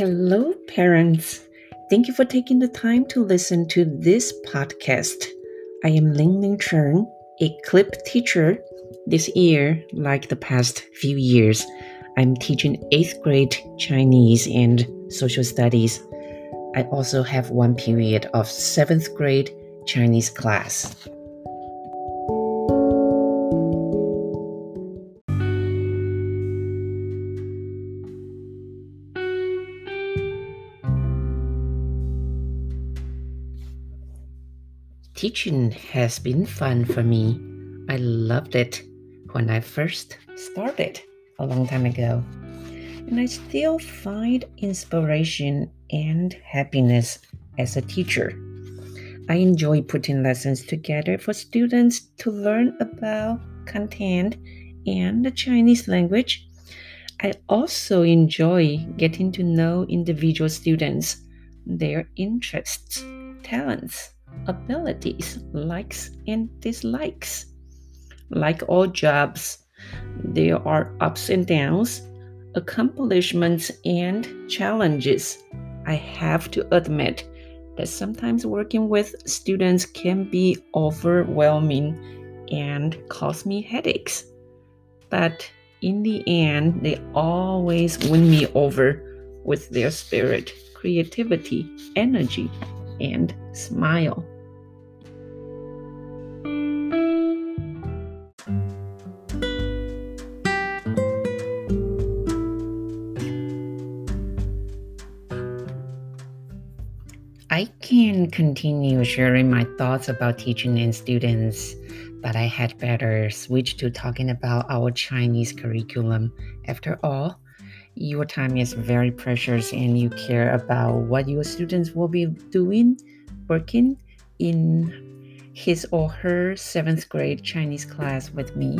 Hello, parents. Thank you for taking the time to listen to this podcast. I am Ling Ling Chen, a CLIP teacher. This year, like the past few years, I'm teaching eighth grade Chinese and social studies. I also have one period of seventh grade Chinese class. Teaching has been fun for me. I loved it when I first started a long time ago. And I still find inspiration and happiness as a teacher. I enjoy putting lessons together for students to learn about content and the Chinese language. I also enjoy getting to know individual students, their interests, talents, abilities, likes, and dislikes. Like all jobs, there are ups and downs, accomplishments, and challenges. I have to admit that sometimes working with students can be overwhelming and cause me headaches. But in the end, they always win me over with their spirit, creativity, energy, and smile. I can continue sharing my thoughts about teaching and students, but I had better switch to talking about our Chinese curriculum. After all, your time is very precious and you care about what your students will be doing, working in his or her seventh grade Chinese class with me.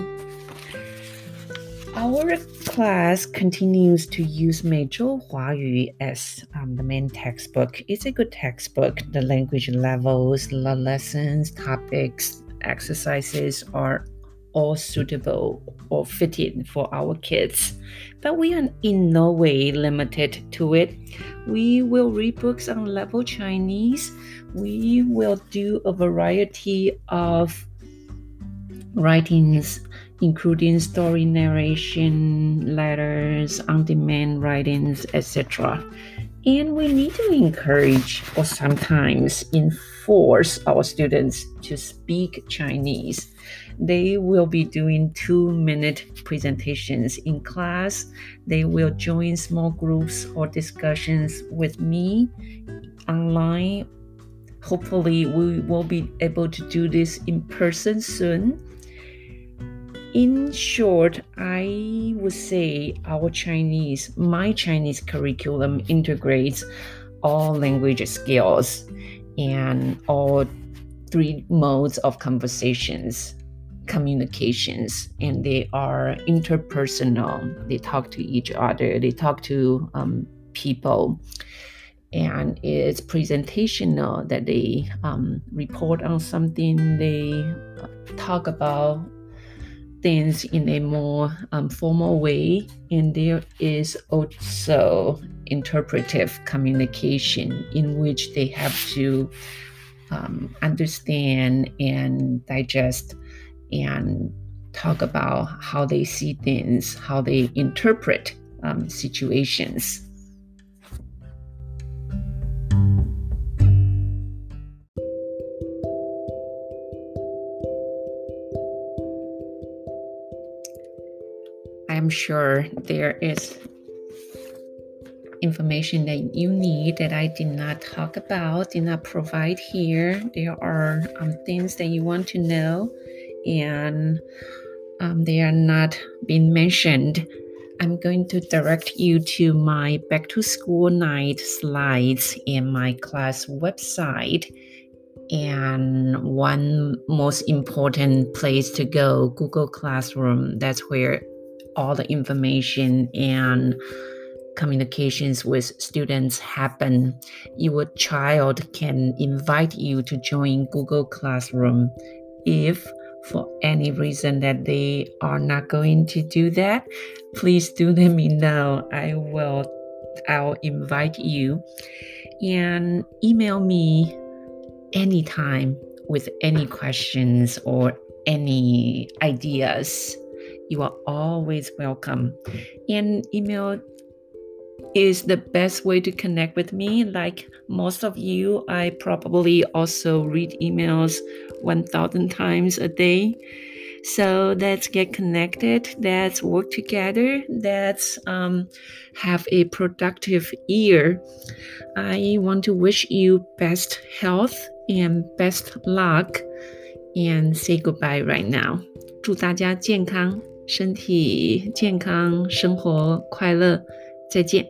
Our class continues to use Meizhou Huayu as um, the main textbook. It's a good textbook. The language levels, the lessons, topics, exercises are all suitable or fitting for our kids. But we are in no way limited to it. We will read books on level Chinese. We will do a variety of writings including story narration, letters, on demand writings, etc. And we need to encourage or sometimes enforce our students to speak Chinese. They will be doing two minute presentations in class. They will join small groups or discussions with me online. Hopefully, we will be able to do this in person soon in short, I would say our Chinese, my Chinese curriculum integrates all language skills and all three modes of conversations, communications, and they are interpersonal. They talk to each other, they talk to um, people. And it's presentational that they um, report on something, they uh, talk about things in a more um, formal way, and there is also interpretive communication in which they have to um, understand and digest and talk about how they see things, how they interpret um, situations. I'm sure there is information that you need that I did not talk about, did not provide here. There are um, things that you want to know and um, they are not being mentioned. I'm going to direct you to my back to school night slides in my class website. And one most important place to go, Google Classroom. That's where all the information and communications with students happen, your child can invite you to join Google Classroom. If for any reason that they are not going to do that, please do let me know. I will I'll invite you and email me anytime with any questions or any ideas You are always welcome. And email is the best way to connect with me. Like most of you, I probably also read emails 1,000 times a day. So let's get connected. Let's work together. Let's um, have a productive year. I want to wish you best health and best luck and say goodbye right now. 祝大家健康， 身体健康，生活快乐。再见。